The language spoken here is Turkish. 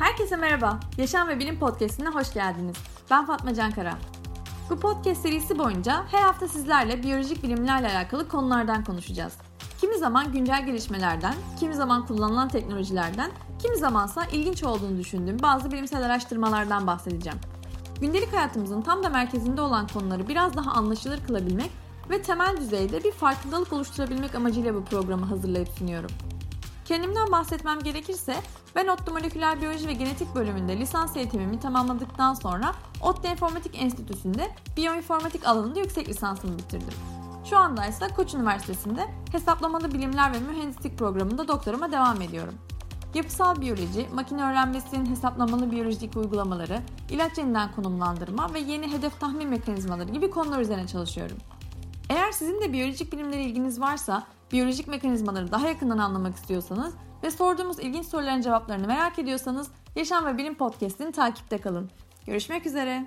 Herkese merhaba. Yaşam ve Bilim Podcast'ine hoş geldiniz. Ben Fatma Cankara. Bu podcast serisi boyunca her hafta sizlerle biyolojik bilimlerle alakalı konulardan konuşacağız. Kimi zaman güncel gelişmelerden, kimi zaman kullanılan teknolojilerden, kimi zamansa ilginç olduğunu düşündüğüm bazı bilimsel araştırmalardan bahsedeceğim. Gündelik hayatımızın tam da merkezinde olan konuları biraz daha anlaşılır kılabilmek ve temel düzeyde bir farkındalık oluşturabilmek amacıyla bu programı hazırlayıp sunuyorum. Kendimden bahsetmem gerekirse ben ODTÜ Moleküler Biyoloji ve Genetik bölümünde lisans eğitimimi tamamladıktan sonra ODTÜ İnformatik Enstitüsü'nde biyoinformatik alanında yüksek lisansımı bitirdim. Şu anda ise Koç Üniversitesi'nde hesaplamalı bilimler ve mühendislik programında doktorama devam ediyorum. Yapısal biyoloji, makine öğrenmesinin hesaplamalı biyolojik uygulamaları, ilaç yeniden konumlandırma ve yeni hedef tahmin mekanizmaları gibi konular üzerine çalışıyorum. Eğer sizin de biyolojik bilimlere ilginiz varsa, biyolojik mekanizmaları daha yakından anlamak istiyorsanız ve sorduğumuz ilginç soruların cevaplarını merak ediyorsanız Yaşam ve Bilim Podcast'ini takipte kalın. Görüşmek üzere.